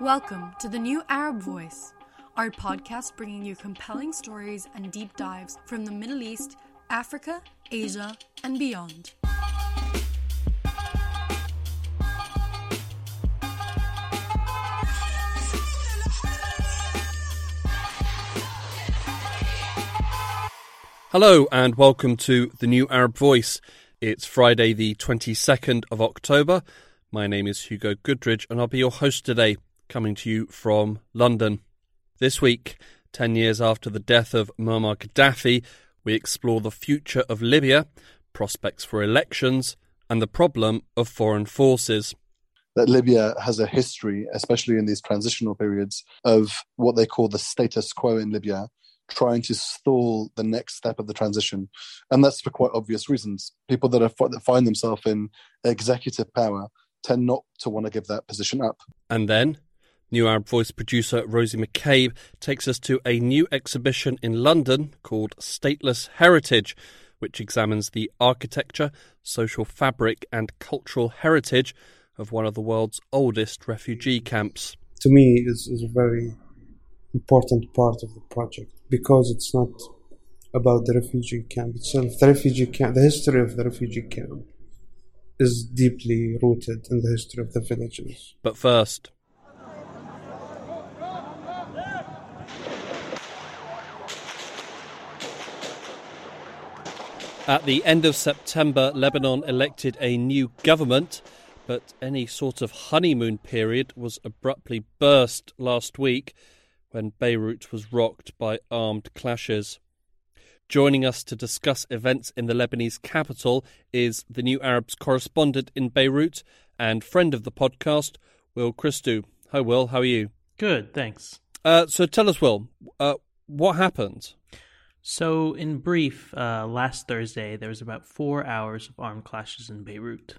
Welcome to the New Arab Voice, our podcast bringing you compelling stories and deep dives from the Middle East, Africa, Asia, and beyond. Hello and welcome to the New Arab Voice. It's Friday, the 22nd of October. My name is Hugo Goodridge and I'll be your host today, coming to you from London. This week, 10 years after the death of Muammar Gaddafi, we explore the future of Libya, prospects for elections, and the problem of foreign forces that Libya has a history, especially in these transitional periods, of what they call the status quo in Libya, trying to stall the next step of the transition, and that's for quite obvious reasons. People that, are, that find themselves in executive power tend not to want to give that position up. And then, New Arab Voice producer Rosie McCabe takes us to a new exhibition in London called Stateless Heritage, which examines the architecture, social fabric, and cultural heritage of one of the world's oldest refugee camps. To me, is is a very important part of the project because it's not about the refugee camp itself. The refugee camp, the history of the refugee camp, is deeply rooted in the history of the villages. But first, At the end of September, Lebanon elected a new government, but any sort of honeymoon period was abruptly burst last week when Beirut was rocked by armed clashes. Joining us to discuss events in the Lebanese capital is the New Arab's correspondent in Beirut and friend of the podcast, Will Christou. Hi, Will. How are you? Good, thanks. Uh, so tell us, Will, uh, what happened? So, in brief, uh, last Thursday there was about four hours of armed clashes in Beirut.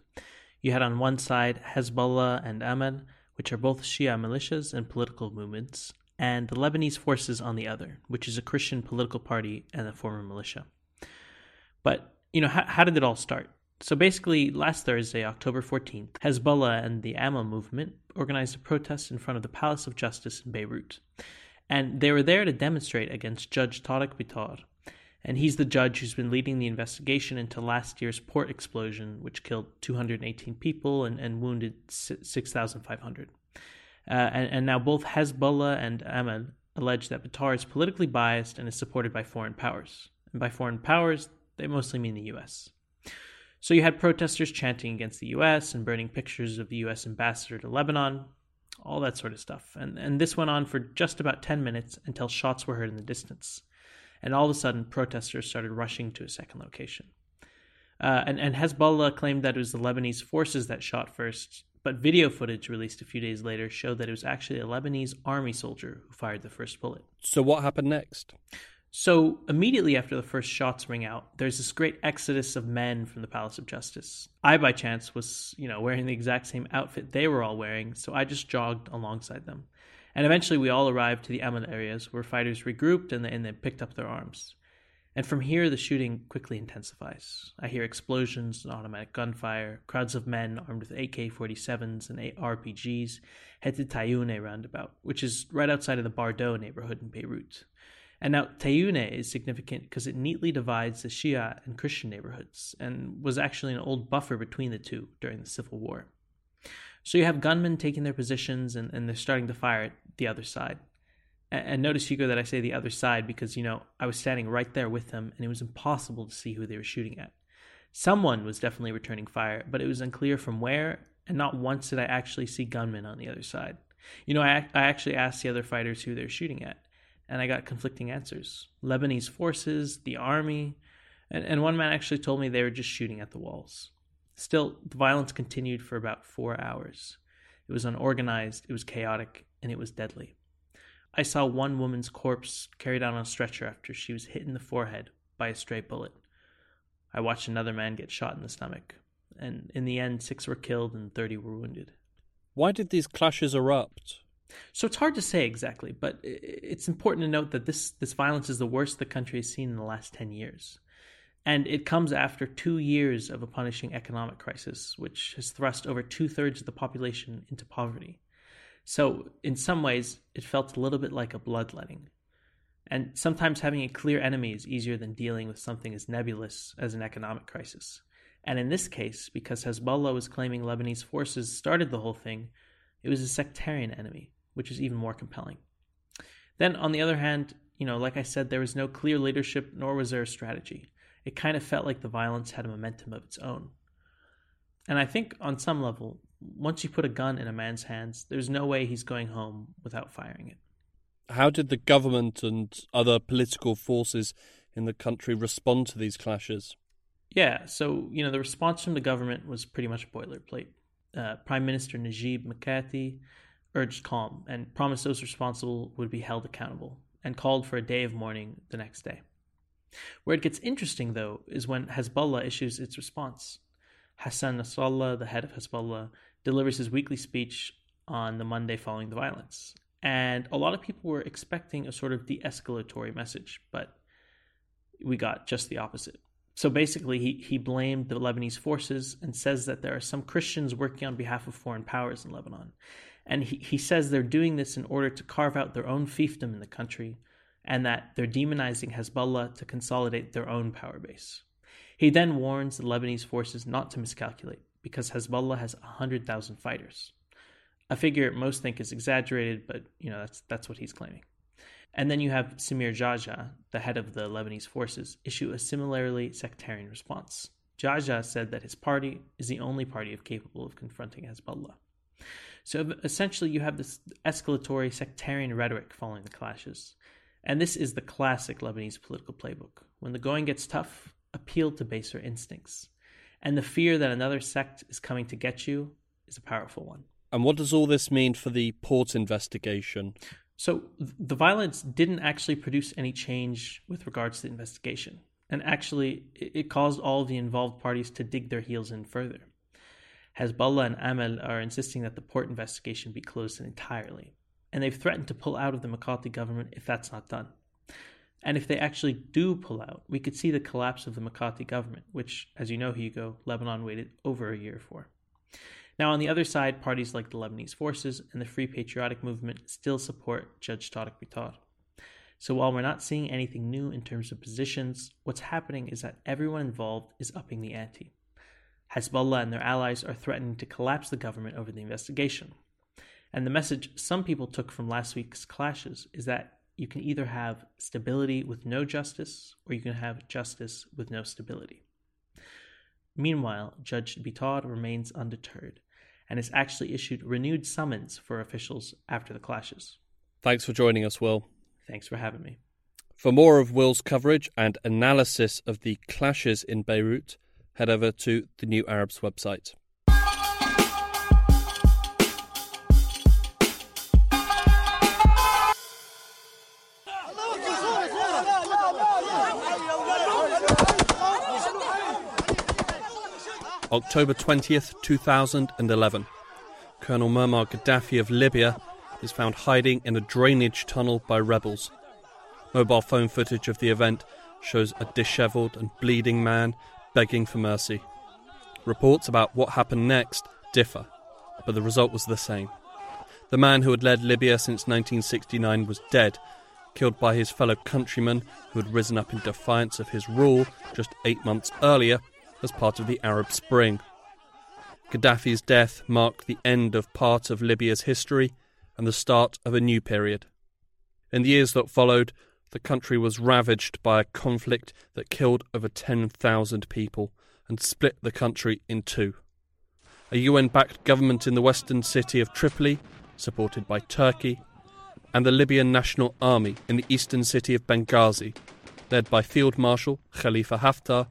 You had on one side Hezbollah and Amal, which are both Shia militias and political movements, and the Lebanese Forces on the other, which is a Christian political party and a former militia. But, you know, how, how did it all start? So basically, last Thursday, October 14th, Hezbollah and the Amal movement organized a protest in front of the Palace of Justice in Beirut. And they were there to demonstrate against Judge Tarek Bitar. And he's the judge who's been leading the investigation into last year's port explosion, which killed 218 people and, and wounded 6,500. Uh, and, and, now both Hezbollah and Amal allege that Bitar is politically biased and is supported by foreign powers. And by foreign powers, they mostly mean the US. So you had protesters chanting against the US and burning pictures of the US ambassador to Lebanon, all that sort of stuff. And, and this went on for just about 10 minutes until shots were heard in the distance. And all of a sudden, protesters started rushing to a second location. Uh, and, and Hezbollah claimed that it was the Lebanese forces that shot first, but video footage released a few days later showed that it was actually a Lebanese army soldier who fired the first bullet. So, what happened next? So, immediately after the first shots ring out, there's this great exodus of men from the Palace of Justice. I, by chance, was, you know, wearing the exact same outfit they were all wearing, so I just jogged alongside them. And eventually, we all arrived to the Amal areas where fighters regrouped and and they picked up their arms. And from here, the shooting quickly intensifies. I hear explosions and automatic gunfire. Crowds of men armed with AK 47s and RPGs head to Tayoune roundabout, which is right outside of the Badaro neighborhood in Beirut. And now Tayune is significant because it neatly divides the Shia and Christian neighborhoods and was actually an old buffer between the two during the Civil War. So you have gunmen taking their positions and, and they're starting to fire at the other side. And notice, Hugo, that I say the other side because, you know, I was standing right there with them and it was impossible to see who they were shooting at. Someone was definitely returning fire, but it was unclear from where, and not once did I actually see gunmen on the other side. You know, I, I actually asked the other fighters who they're shooting at, and I got conflicting answers Lebanese forces, the army, and, and one man actually told me they were just shooting at the walls. Still, the violence continued for about four hours. It was unorganized, it was chaotic, and it was deadly. I saw one woman's corpse carried out on a stretcher after she was hit in the forehead by a stray bullet. I watched another man get shot in the stomach, and in the end, six were killed and 30 were wounded. Why did these clashes erupt? So it's hard to say exactly, but it's important to note that this, this violence is the worst the country has seen in the last 10 years. And it comes after two years of a punishing economic crisis, which has thrust over two thirds of the population into poverty. So, in some ways, it felt a little bit like a bloodletting. And sometimes having a clear enemy is easier than dealing with something as nebulous as an economic crisis. And in this case, because Hezbollah was claiming Lebanese forces started the whole thing, it was a sectarian enemy, which is even more compelling. Then, on the other hand, you know, like I said, there was no clear leadership nor was there a strategy. It kind of felt like the violence had a momentum of its own. And I think on some level, once you put a gun in a man's hands, there's no way he's going home without firing it. How did the government and other political forces in the country respond to these clashes? Yeah, so, you know, the response from the government was pretty much boilerplate. Uh, Prime Minister Najib Mikati urged calm and promised those responsible would be held accountable and called for a day of mourning the next day. Where it gets interesting, though, is when Hezbollah issues its response. Hassan Nasrallah, the head of Hezbollah, delivers his weekly speech on the Monday following the violence. And a lot of people were expecting a sort of de escalatory message, but we got just the opposite. So basically, he, he blamed the Lebanese forces and says that there are some Christians working on behalf of foreign powers in Lebanon. And he, he says they're doing this in order to carve out their own fiefdom in the country and that they're demonizing Hezbollah to consolidate their own power base. He then warns the Lebanese forces not to miscalculate because Hezbollah has 100,000 fighters. A figure most think is exaggerated, but you know that's that's what he's claiming. And then you have Samir Geagea, the head of the Lebanese forces, issue a similarly sectarian response. Geagea said that his party is the only party capable of confronting Hezbollah. So essentially, you have this escalatory sectarian rhetoric following the clashes. And this is the classic Lebanese political playbook. When the going gets tough, appeal to baser instincts. And the fear that another sect is coming to get you is a powerful one. And what does all this mean for the port investigation? So the violence didn't actually produce any change with regards to the investigation. And actually, it caused all the involved parties to dig their heels in further. Hezbollah and Amal are insisting that the port investigation be closed entirely. And they've threatened to pull out of the Mikati government if that's not done. And if they actually do pull out, we could see the collapse of the Mikati government, which, as you know, Hugo, Lebanon waited over a year for. Now, on the other side, parties like the Lebanese Forces and the Free Patriotic Movement still support Judge Tariq Bitar. So while we're not seeing anything new in terms of positions, what's happening is that everyone involved is upping the ante. Hezbollah and their allies are threatening to collapse the government over the investigation. And the message some people took from last week's clashes is that you can either have stability with no justice or you can have justice with no stability. Meanwhile, Judge Bitar remains undeterred and has actually issued renewed summons for officials after the clashes. Thanks for joining us, Will. Thanks for having me. For more of Will's coverage and analysis of the clashes in Beirut, head over to the New Arabs website. October 20th, 2011. Colonel Muammar Gaddafi of Libya is found hiding in a drainage tunnel by rebels. Mobile phone footage of the event shows a dishevelled and bleeding man begging for mercy. Reports about what happened next differ, but the result was the same. The man who had led Libya since 1969 was dead, killed by his fellow countrymen who had risen up in defiance of his rule just eight months earlier as part of the Arab Spring. Gaddafi's death marked the end of part of Libya's history and the start of a new period. In the years that followed, the country was ravaged by a conflict that killed over 10,000 people and split the country in two. A UN backed government in the western city of Tripoli, supported by Turkey, and the Libyan National Army in the eastern city of Benghazi, led by Field Marshal Khalifa Haftar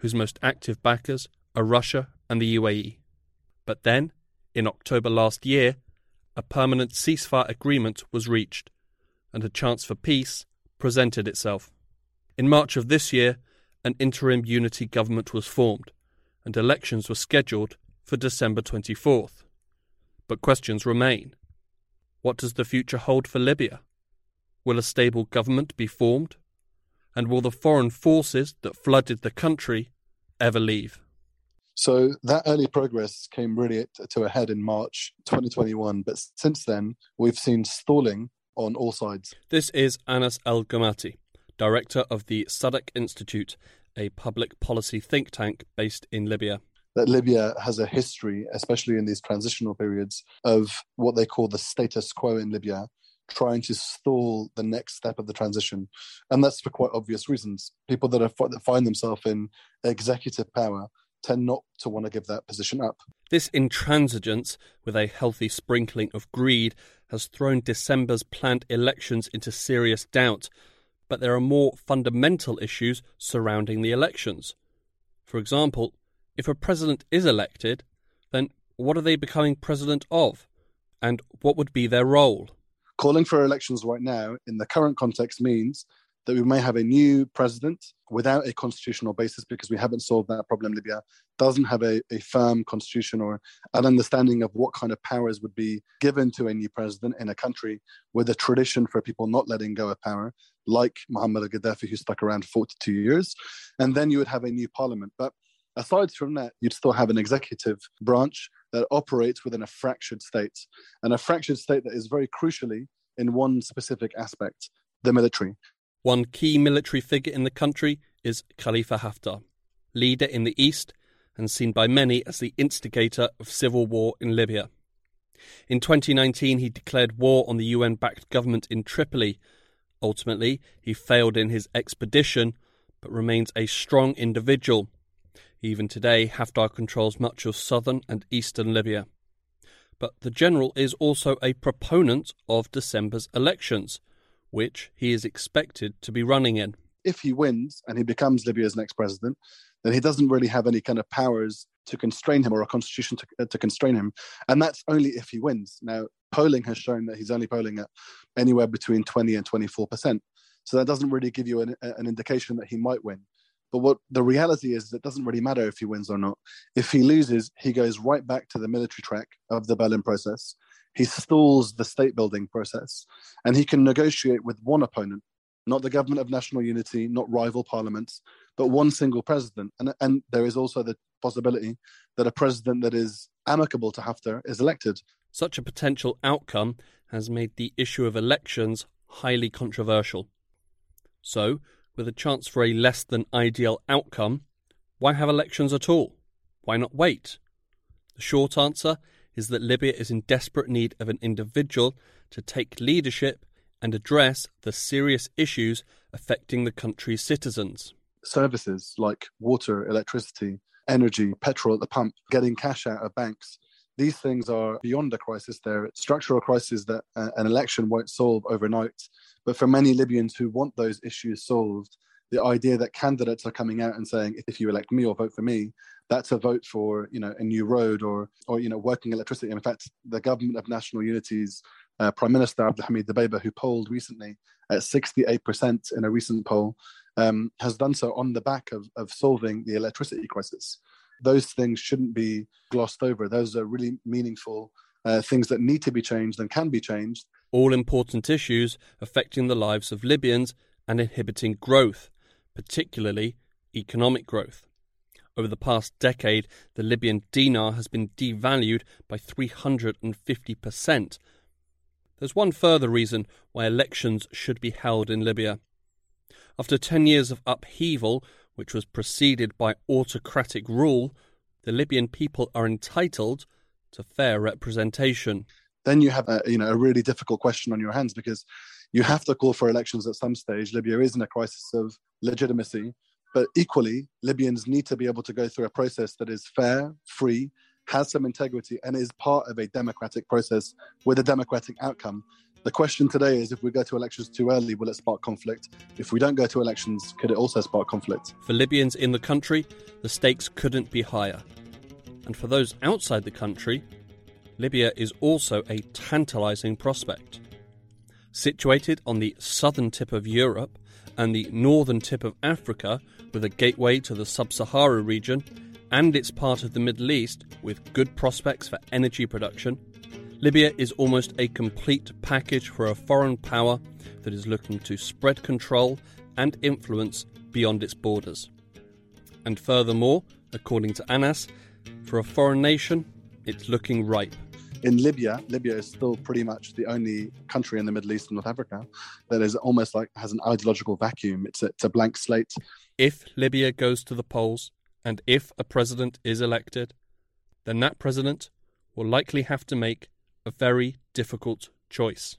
whose most active backers are Russia and the UAE. But then, in October last year, a permanent ceasefire agreement was reached, and a chance for peace presented itself. In March of this year, an interim unity government was formed, and elections were scheduled for December 24th. But questions remain. What does the future hold for Libya? Will a stable government be formed? And will the foreign forces that flooded the country ever leave? So that early progress came really to a head in March 2021, but since then we've seen stalling on all sides. This is Anas El Gomati, director of the Sadeq Institute, a public policy think tank based in Libya that Libya has a history, especially in these transitional periods, of what they call the status quo in Libya, trying to stall the next step of the transition. And that's for quite obvious reasons. People that, are, that find themselves in executive power tend not to want to give that position up. This intransigence, with a healthy sprinkling of greed, has thrown December's planned elections into serious doubt. But there are more fundamental issues surrounding the elections. For example, if a president is elected, then what are they becoming president of? And what would be their role? Calling for elections right now in the current context means that we may have a new president without a constitutional basis because we haven't solved that problem. Libya doesn't have a, a firm constitution or an understanding of what kind of powers would be given to a new president in a country with a tradition for people not letting go of power, like Muhammad al Gaddafi, who stuck around 42 years. And then you would have a new parliament. But Aside from that, you'd still have an executive branch that operates within a fractured state, and a fractured state that is very crucially in one specific aspect the military. One key military figure in the country is Khalifa Haftar, leader in the east and seen by many as the instigator of civil war in Libya. In 2019, he declared war on the UN backed government in Tripoli. Ultimately, he failed in his expedition, but remains a strong individual even today, Haftar controls much of southern and eastern Libya. But the general is also a proponent of December's elections, which he is expected to be running in. If he wins and he becomes Libya's next president, then he doesn't really have any kind of powers to constrain him or a constitution to, uh, to constrain him. And that's only if he wins. Now, polling has shown that he's only polling at anywhere between 20 and 24%. So that doesn't really give you an, an indication that he might win. But what the reality is, it doesn't really matter if he wins or not. If he loses, he goes right back to the military track of the Berlin process. He stalls the state building process, and he can negotiate with one opponent, not the government of national unity, not rival parliaments, but one single president. And, and there is also the possibility that a president that is amicable to Haftar is elected. Such a potential outcome has made the issue of elections highly controversial. So, with a chance for a less than ideal outcome, why have elections at all? Why not wait? The short answer is that Libya is in desperate need of an individual to take leadership and address the serious issues affecting the country's citizens. Services like water, electricity, energy, petrol at the pump, getting cash out of banks, these things are beyond a crisis. They're structural crises that uh, an election won't solve overnight. But for many Libyans who want those issues solved, the idea that candidates are coming out and saying, if you elect me or vote for me, that's a vote for you know a new road or or you know working electricity. In fact, the government of national unity's uh, Prime Minister Abdulhamid Dbeibeh, who polled recently at 68% in a recent poll, um, has done so on the back of, of solving the electricity crisis. Those things shouldn't be glossed over. Those are really meaningful uh, things that need to be changed and can be changed all important issues affecting the lives of Libyans and inhibiting growth, particularly economic growth. Over the past decade, the Libyan dinar has been devalued by 350%. There's one further reason why elections should be held in Libya. After 10 years of upheaval, which was preceded by autocratic rule, the Libyan people are entitled to fair representation then you have a, you know a really difficult question on your hands because you have to call for elections at some stage. Libya is in a crisis of legitimacy, but equally, Libyans need to be able to go through a process that is fair, free, has some integrity, and is part of a democratic process with a democratic outcome. The question today is if we go to elections too early, will it spark conflict? If we don't go to elections, could it also spark conflict? For Libyans in the country, the stakes couldn't be higher. And for those outside the country, Libya is also a tantalizing prospect. Situated on the southern tip of Europe and the northern tip of Africa, with a gateway to the sub Sahara region, and it's part of the Middle East with good prospects for energy production, Libya is almost a complete package for a foreign power that is looking to spread control and influence beyond its borders. And furthermore, according to Anas, For a foreign nation, it's looking ripe. In Libya, Libya is still pretty much the only country in the Middle East and North Africa that is almost like has an ideological vacuum. It's a, it's a blank slate. If Libya goes to the polls and if a president is elected, then that president will likely have to make a very difficult choice.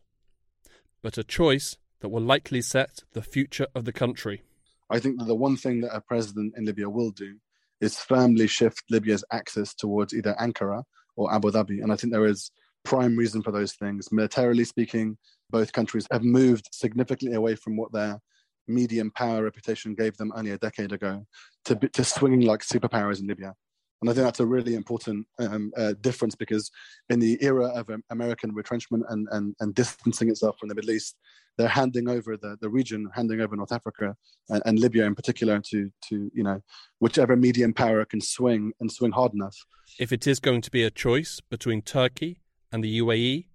But a choice that will likely set the future of the country. I think that the one thing that a president in Libya will do is firmly shift Libya's axis towards either Ankara or Abu Dhabi. And I think there is prime reason for those things. Militarily speaking, both countries have moved significantly away from what their medium power reputation gave them only a decade ago to, to swinging like superpowers in Libya. And I think that's a really important um, uh, difference because in the era of um, American retrenchment and, and, and distancing itself from the Middle East, they're handing over the, the region, handing over North Africa and, and, Libya in particular to, to, you know, whichever medium power can swing and swing hard enough. If it is going to be a choice between Turkey and the UAE,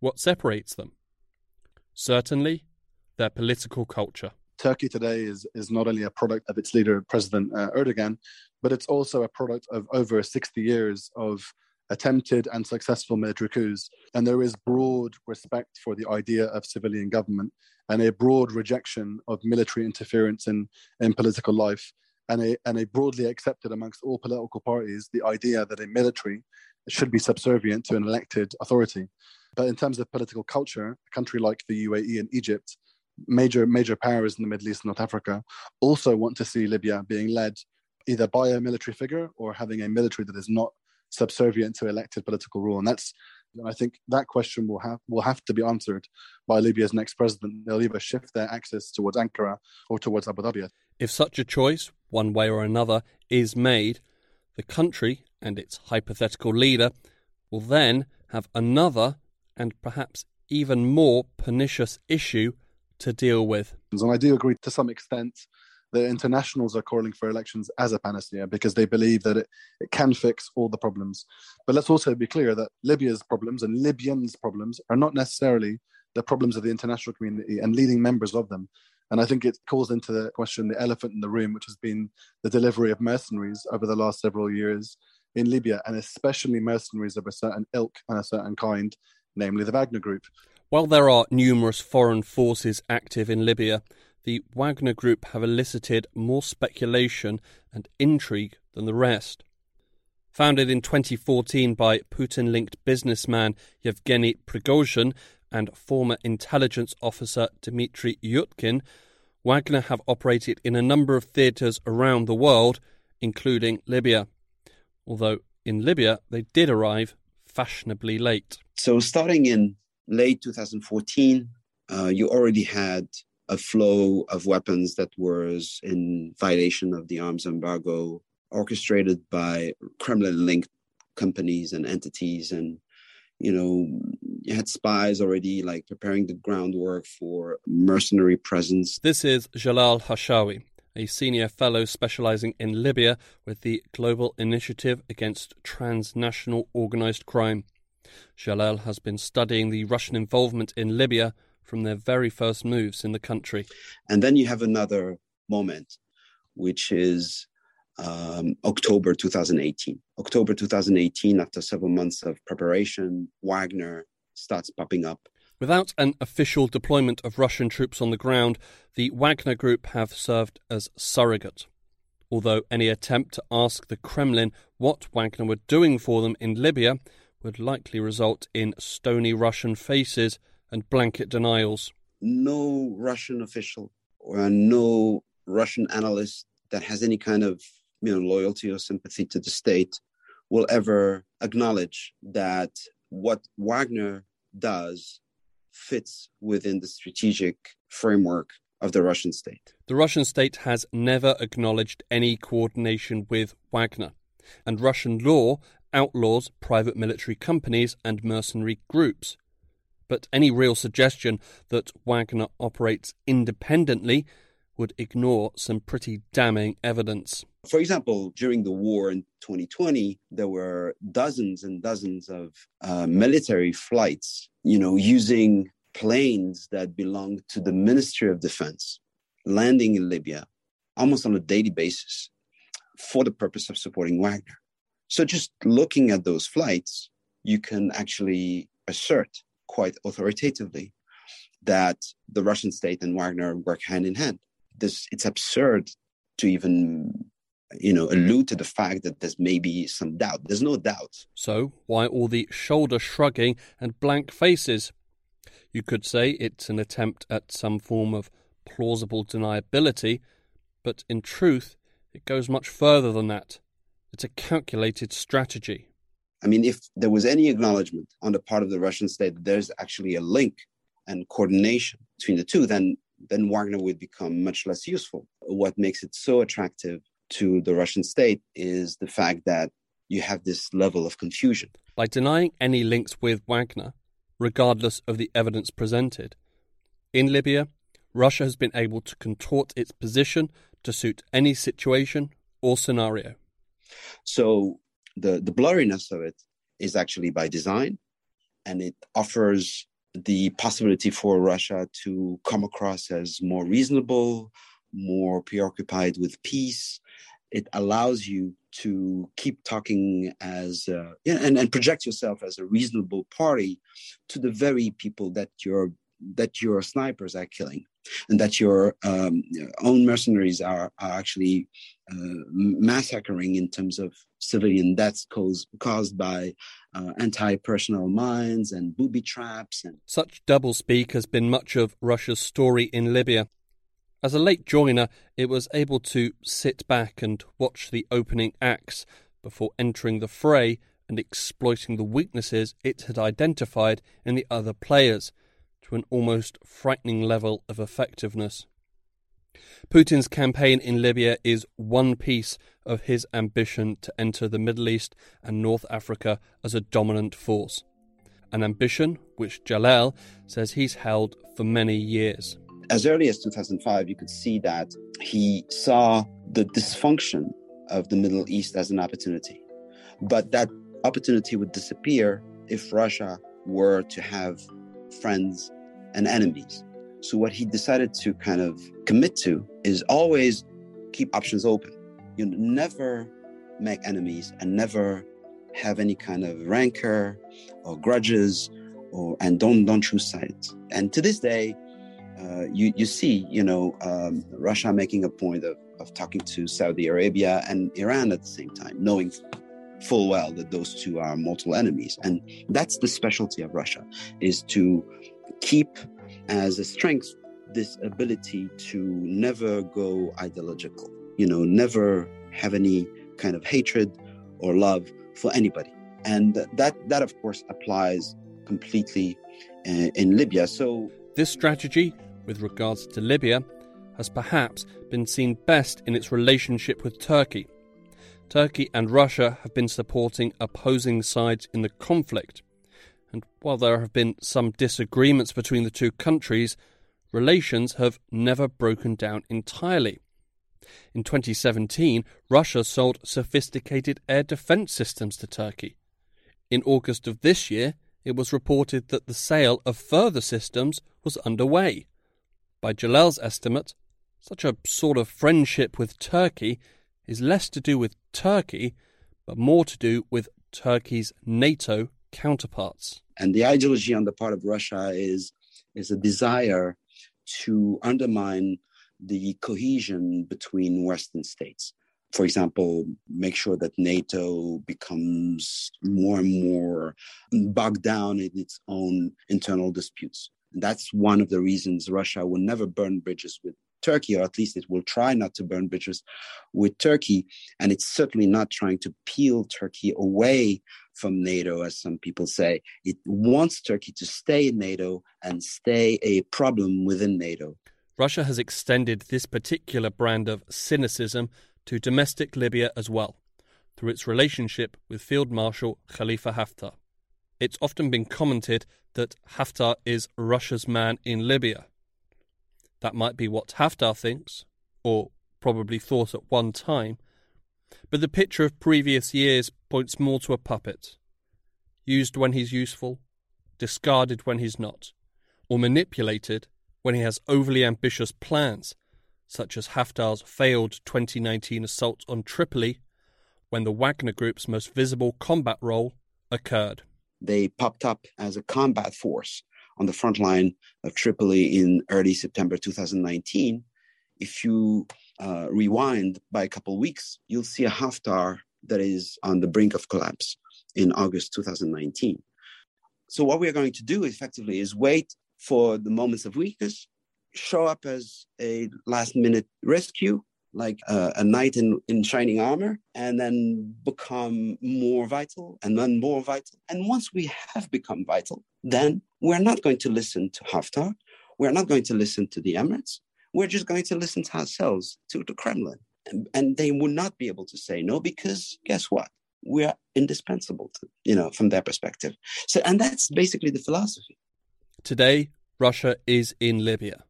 what separates them? Certainly, their political culture. Turkey today is, is not only a product of its leader, President uh, Erdogan, but it's also a product of over 60 years of attempted and successful military coups. And there is broad respect for the idea of civilian government and a broad rejection of military interference in, in political life. And a, and a broadly accepted amongst all political parties the idea that a military should be subservient to an elected authority. But in terms of political culture, a country like the UAE and Egypt, major major powers in the Middle East and North Africa, also want to see Libya being led either by a military figure or having a military that is not subservient to elected political rule. And that's, I think, that question will have will have to be answered by Libya's next president. They'll either shift their access towards Ankara or towards Abu Dhabi. If such a choice, one way or another, is made, the country and its hypothetical leader will then have another and perhaps even more pernicious issue to deal with. And I do agree to some extent that internationals are calling for elections as a panacea because they believe that it, it can fix all the problems. But let's also be clear that Libya's problems and Libyans' problems are not necessarily the problems of the international community and leading members of them. And I think it calls into the question the elephant in the room, which has been the delivery of mercenaries over the last several years in Libya, and especially mercenaries of a certain ilk and a certain kind, namely the Wagner Group. While there are numerous foreign forces active in Libya, the Wagner Group have elicited more speculation and intrigue than the rest. Founded in 2014 by Putin linked businessman Yevgeny Prigozhin and former intelligence officer Dmitry Utkin, Wagner have operated in a number of theatres around the world, including Libya. Although in Libya they did arrive fashionably late. So, starting in late 2014, uh, you already had a flow of weapons that was in violation of the arms embargo, orchestrated by Kremlin linked companies and entities. And, you know, you had spies already like preparing the groundwork for mercenary presence. This is Jalal Harchaoui, a senior fellow specializing in Libya with the Global Initiative Against Transnational Organized Crime. Jalal has been studying the Russian involvement in Libya from their very first moves in the country. And then you have another moment, which is um, October 2018. October 2018, after several months of preparation, Wagner starts popping up. Without an official deployment of Russian troops on the ground, the Wagner Group have served as surrogate. Although any attempt to ask the Kremlin what Wagner were doing for them in Libya would likely result in stony Russian faces and blanket denials. No Russian official or no Russian analyst that has any kind of you know loyalty or sympathy to the state will ever acknowledge that what Wagner does fits within the strategic framework of the Russian state. The Russian state has never acknowledged any coordination with Wagner, and Russian law outlaws private military companies and mercenary groups but any real suggestion that Wagner operates independently would ignore some pretty damning evidence. For example, during the war in 2020, there were dozens and dozens of uh, military flights, you know, using planes that belonged to the Ministry of Defense, landing in Libya almost on a daily basis for the purpose of supporting Wagner. So just looking at those flights, you can actually assert quite authoritatively that the Russian state and Wagner work hand in hand. This it's absurd to even you know allude to the fact that there's maybe some doubt. There's no doubt. So why all the shoulder shrugging and blank faces? You could say it's an attempt at some form of plausible deniability, but in truth, it goes much further than that. It's a calculated strategy. I mean, if there was any acknowledgement on the part of the Russian state that there's actually a link and coordination between the two, then then Wagner would become much less useful. What makes it so attractive to the Russian state is the fact that you have this level of confusion. By denying any links with Wagner, regardless of the evidence presented, in Libya, Russia has been able to contort its position to suit any situation or scenario. So the, the blurriness of it is actually by design, and it offers the possibility for Russia to come across as more reasonable, more preoccupied with peace. It allows you to keep talking as uh, and, and project yourself as a reasonable party to the very people that your that your snipers are killing and that your um, own mercenaries are, are actually uh, massacring in terms of civilian deaths caused, caused by uh, anti-personnel mines and booby traps. And Such doublespeak has been much of Russia's story in Libya. As a late joiner, it was able to sit back and watch the opening acts before entering the fray and exploiting the weaknesses it had identified in the other players – to an almost frightening level of effectiveness. Putin's campaign in Libya is one piece of his ambition to enter the Middle East and North Africa as a dominant force, an ambition which Jalal says he's held for many years. As early as 2005, you could see that he saw the dysfunction of the Middle East as an opportunity. But that opportunity would disappear if Russia were to have friends and enemies. So, what he decided to kind of commit to is always keep options open. You never make enemies and never have any kind of rancor or grudges or and don't don't choose sides. And to this day, uh, you you see, you know, um, Russia making a point of, of talking to Saudi Arabia and Iran at the same time, knowing full well that those two are mortal enemies. And that's the specialty of Russia, is to keep as a strength this ability to never go ideological, you know, never have any kind of hatred or love for anybody. And that, that of course, applies completely uh, in Libya. So, this strategy, with regards to Libya, has perhaps been seen best in its relationship with Turkey. Turkey and Russia have been supporting opposing sides in the conflict, and while there have been some disagreements between the two countries, relations have never broken down entirely. In 2017, Russia sold sophisticated air defense systems to Turkey. In August of this year, it was reported that the sale of further systems was underway. By Jalal's estimate, such a sort of friendship with Turkey is less to do with Turkey, but more to do with Turkey's NATO counterparts. And the ideology on the part of Russia is, is a desire to undermine the cohesion between Western states. For example, make sure that NATO becomes more and more bogged down in its own internal disputes. That's one of the reasons Russia will never burn bridges with Turkey, or at least it will try not to burn bridges with Turkey. And it's certainly not trying to peel Turkey away from NATO, as some people say. It wants Turkey to stay in NATO and stay a problem within NATO. Russia has extended this particular brand of cynicism to domestic Libya as well, through its relationship with Field Marshal Khalifa Haftar. It's often been commented that Haftar is Russia's man in Libya. That might be what Haftar thinks, or probably thought at one time, but the picture of previous years points more to a puppet. Used when he's useful, discarded when he's not, or manipulated when he has overly ambitious plans, such as Haftar's failed 2019 assault on Tripoli when the Wagner Group's most visible combat role occurred. They popped up as a combat force on the front line of Tripoli in early September 2019. If you uh, rewind by a couple weeks, you'll see a Haftar that is on the brink of collapse in August 2019. So, what we're going to do effectively is wait for the moments of weakness, show up as a last minute rescue, like uh, a knight in, in shining armor, and then become more vital and then more vital. And once we have become vital, then we're not going to listen to Haftar. We're not going to listen to the Emirates. We're just going to listen to ourselves, to the Kremlin. And, and they will not be able to say no because guess what? we are indispensable to, you know, from their perspective. So, and that's basically the philosophy. Today, Russia is in Libya.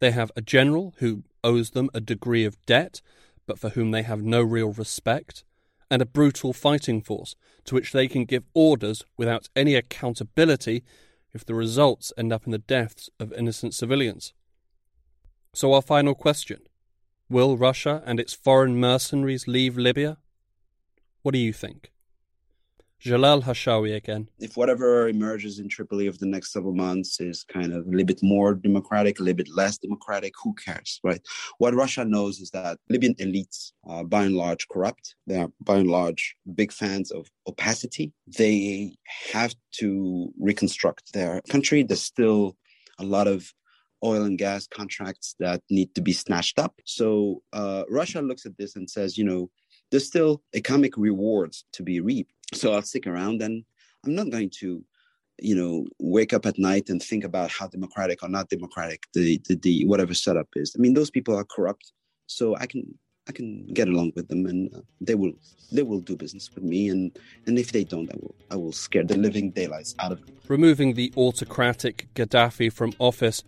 They have a general who owes them a degree of debt, but for whom they have no real respect, and a brutal fighting force to which they can give orders without any accountability if the results end up in the deaths of innocent civilians. So, our final question Will Russia and its foreign mercenaries leave Libya? What do you think? Jalal Harchaoui again. If whatever emerges in Tripoli over the next several months is kind of a little bit more democratic, a little bit less democratic, who cares, right? What Russia knows is that Libyan elites are by and large corrupt. They are by and large big fans of opacity. They have to reconstruct their country. There's still a lot of oil and gas contracts that need to be snatched up. So uh, Russia looks at this and says, you know, there's still economic rewards to be reaped. So I'll stick around and I'm not going to, you know, wake up at night and think about how democratic or not democratic the, the, the whatever setup is. I mean, those people are corrupt. So I can I can get along with them, and uh, they will they will do business with me, and and if they don't, I will I will scare the living daylights out of them. Removing the autocratic Gaddafi from office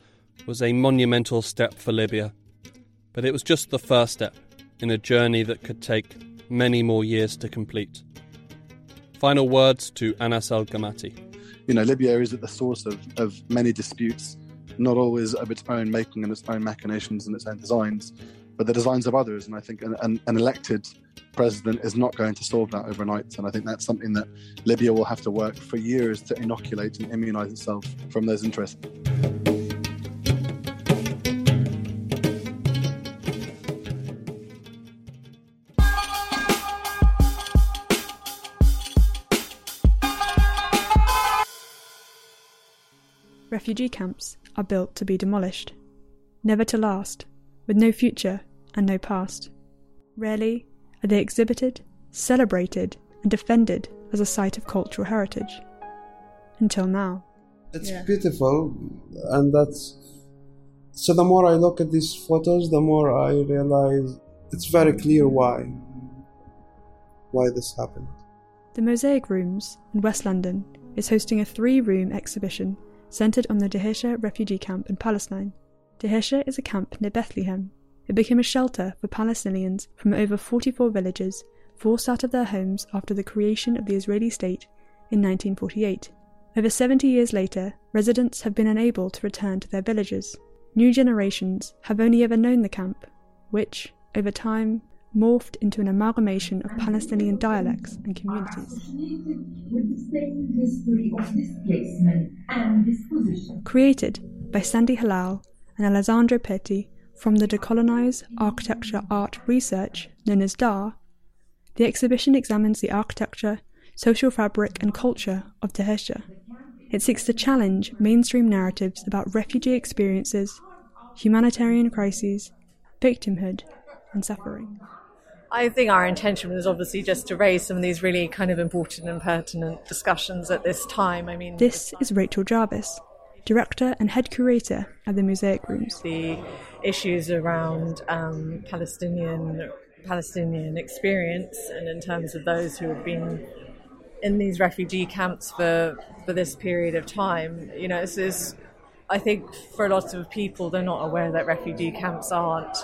was a monumental step for Libya, but it was just the first step in a journey that could take many more years to complete. Final words to Anas Al Gomati. You know, Libya is at the source of, of many disputes, not always of its own making and its own machinations and its own designs, but the designs of others. And I think an, an, an elected president is not going to solve that overnight. And I think that's something that Libya will have to work for years to inoculate and immunize itself from those interests. Refugee camps are built to be demolished, never to last, with no future and no past. Rarely are they exhibited, celebrated, and defended as a site of cultural heritage. Until now. It's yeah. beautiful, and that's. So the more I look at these photos, the more I realize it's very clear why. Why this happened. The Mosaic Rooms in West London is hosting a three room exhibition centered on the Dheisheh refugee camp in Palestine. Dheisheh is a camp near Bethlehem. It became a shelter for Palestinians from over 44 villages forced out of their homes after the creation of the Israeli state in 1948. Over 70 years later, residents have been unable to return to their villages. New generations have only ever known the camp, which, over time, morphed into an amalgamation of Palestinian dialects and communities. Created by Sandi Hilal and Alessandro Petti from the Decolonize Architecture Art Research, known as DAR, the exhibition examines the architecture, social fabric, and culture of Dheisheh. It seeks to challenge mainstream narratives about refugee experiences, humanitarian crises, victimhood, and suffering. I think our intention was obviously just to raise some of these really kind of important and pertinent discussions at this time. I mean, this is Rachel Jarvis, director and head curator at the Mosaic Rooms. The issues around um, Palestinian Palestinian experience, and in terms of those who have been in these refugee camps for for this period of time, you know, this is. I think for a lot of people, they're not aware that refugee camps aren't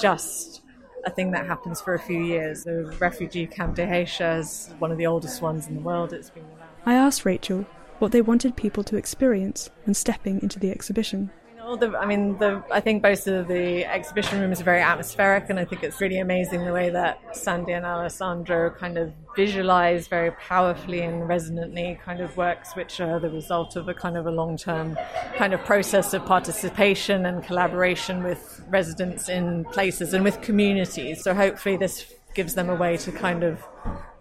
just a thing that happens for a few years. The refugee camp Dheisheh is one of the oldest ones in the world. It's been around. I asked Rachel what they wanted people to experience when stepping into the exhibition. Well, the, I mean, the, I think both of the exhibition rooms are very atmospheric, and I think it's really amazing the way that Sandi and Alessandro kind of visualize very powerfully and resonantly kind of works which are the result of a kind of a long term kind of process of participation and collaboration with residents in places and with communities. So hopefully, this gives them a way to kind of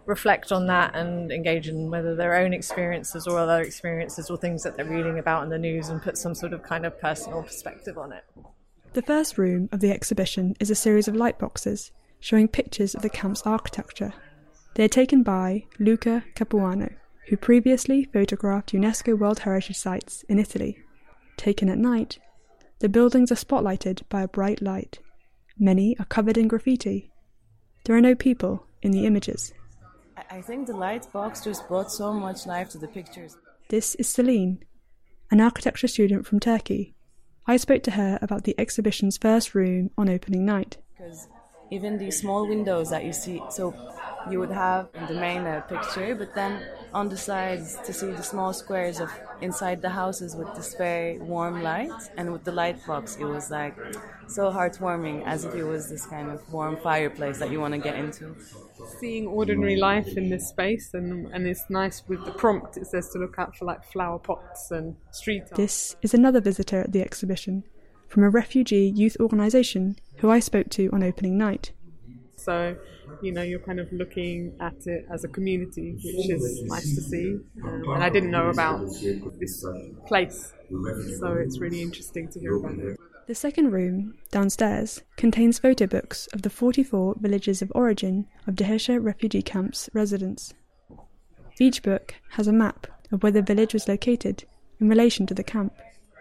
reflect on that and engage in whether their own experiences or other experiences or things that they're reading about in the news and put some sort of kind of personal perspective on it. The first room of the exhibition is a series of light boxes showing pictures of the camp's architecture. They are taken by Luca Capuano, who previously photographed UNESCO World Heritage Sites in Italy. Taken at night, the buildings are spotlighted by a bright light. Many are covered in graffiti. There are no people in the images. I think the light box just brought so much life to the pictures. This is Celine, an architecture student from Turkey. I spoke to her about the exhibition's first room on opening night. Because even these small windows that you see, so you would have in the main uh, picture, but then on the sides to see the small squares of inside the houses with this very warm light, and with the light box, it was like so heartwarming, as if it was this kind of warm fireplace that you want to get into. Seeing ordinary life in this space, and and it's nice with the prompt. It says to look out for like flower pots and street art. This is another visitor at the exhibition from a refugee youth organisation who I spoke to on opening night. So, you know, you're kind of looking at it as a community, which is nice to see. Um, and I didn't know about this place, so it's really interesting to hear about it. The second room, downstairs, contains photo books of the 44 villages of origin of Dheisheh refugee camp's residents. Each book has a map of where the village was located in relation to the camp.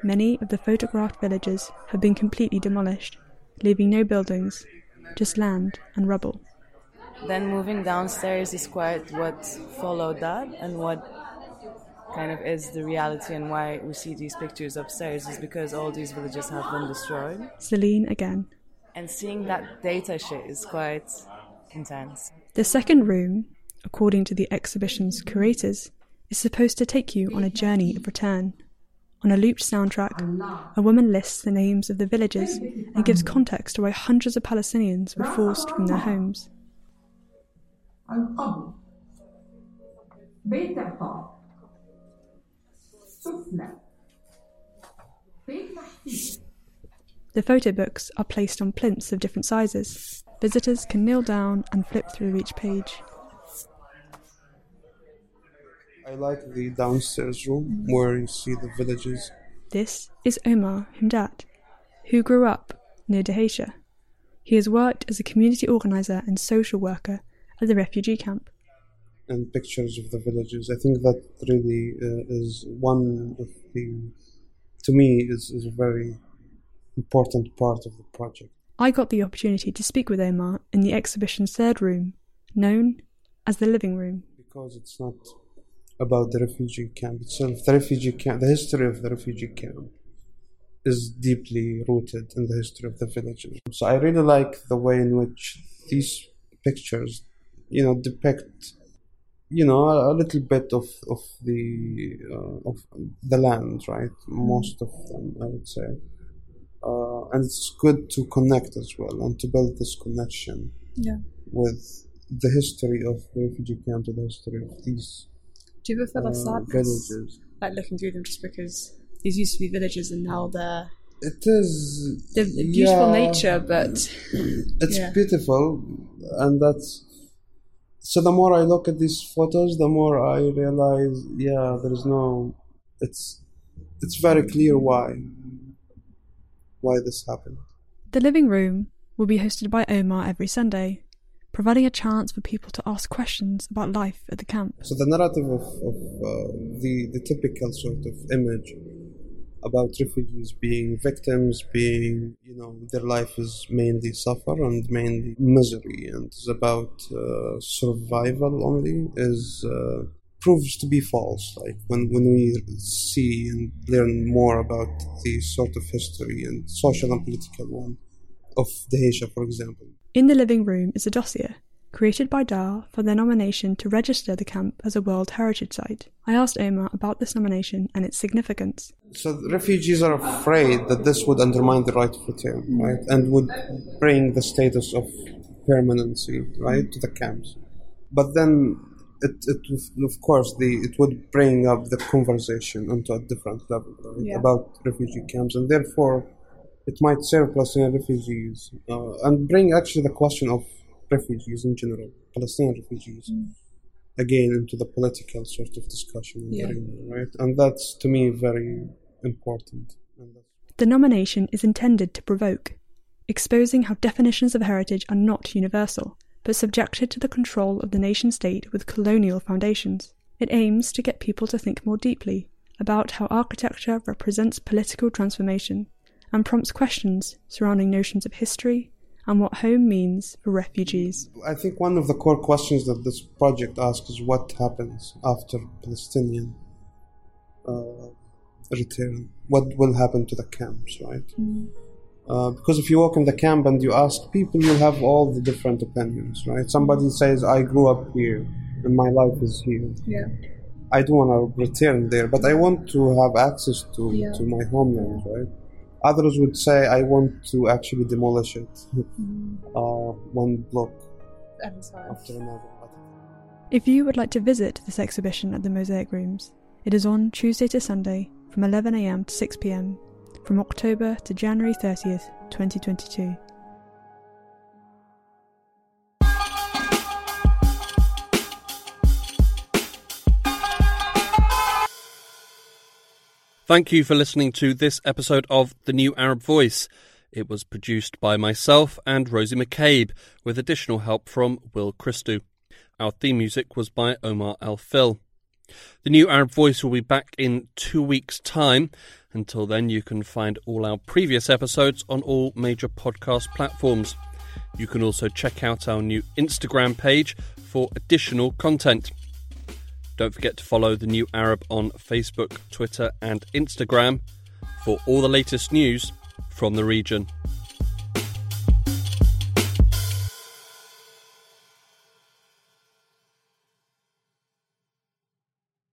Many of the photographed villages have been completely demolished, leaving no buildings, just land and rubble. Then moving downstairs is quite what followed that, and what kind of is the reality and why we see these pictures upstairs is because all these villages have been destroyed. Celine again. And seeing that Dheisheh is quite intense. The second room, according to the exhibition's curators, is supposed to take you on a journey of return. On a looped soundtrack, a woman lists the names of the villages and gives context to why hundreds of Palestinians were forced from their homes. The photo books are placed on plinths of different sizes. Visitors can kneel down and flip through each page. I like the downstairs room where you see the villages. This is Omar Himdat, who grew up near Dheisheh. He has worked as a community organizer and social worker at the refugee camp and pictures of the villages. I think that really uh, is one of the, to me, is, is a very important part of the project. I got the opportunity to speak with Omar in the exhibition's third room, known as the living room. Because it's not about the refugee camp itself. The refugee camp, the history of the refugee camp is deeply rooted in the history of the villages. So I really like the way in which these pictures, you know, depict, you know, a, a little bit of of the uh, of the land, right? Most of them, I would say. Uh, and it's good to connect as well and to build this connection Yeah. with the history of the refugee camp to the history of these Do you ever feel like uh, sadness? villages. Like looking through them just because these used to be villages and now they're It is they're beautiful yeah, nature, but it's yeah. beautiful, and that's so. The more I look at these photos, the more I realize, yeah, there is no. It's it's very clear why why this happened. The living room will be hosted by Omar every Sunday, providing a chance for people to ask questions about life at the camp. So the narrative of, of uh, the the typical sort of image about refugees being victims, being you know their life is mainly suffer and mainly misery, and it's about uh, survival only is uh, proves to be false. Like when when we see and learn more about the sort of history and social and political one of Dheisheh, for example. In the living room is a dossier, created by DAAR for their nomination to register the camp as a World Heritage Site. I asked Omar about this nomination and its significance. So the refugees are afraid that this would undermine the right of return, right, and would bring the status of permanency, right, to the camps. But then, it, it of course, the it would bring up the conversation onto a different level right, Yeah. about refugee camps, and therefore, it might serve Palestinian refugees uh, and bring actually the question of refugees in general, Palestinian refugees, mm. again into the political sort of discussion, Yeah. arena, right? And that's to me very important. The nomination is intended to provoke, exposing how definitions of heritage are not universal, but subjected to the control of the nation state with colonial foundations. It aims to get people to think more deeply about how architecture represents political transformation and prompts questions surrounding notions of history and what home means for refugees. I think one of the core questions that this project asks is what happens after Palestinian uh, return? What will happen to the camps, right? Uh, because if you walk in the camp and you ask people, you'll have all the different opinions, right? Somebody says, I grew up here and my life is here. Yeah. I don't want to return there, but I want to have access to, Yeah. to my homeland, right? Others would say, I want to actually demolish it, uh, one block after another. If you would like to visit this exhibition at the Mosaic Rooms, it is on Tuesday to Sunday from 11am to 6pm from October to January 30th, 2022. Thank you for listening to this episode of The New Arab Voice. It was produced by myself and Rosie McCabe, with additional help from Will Christou. Our theme music was by Omar al-Fil. The New Arab Voice will be back in two weeks' time. Until then, you can find all our previous episodes on all major podcast platforms. You can also check out our new Instagram page for additional content. Don't forget to follow the New Arab on Facebook, Twitter, and Instagram for all the latest news from the region.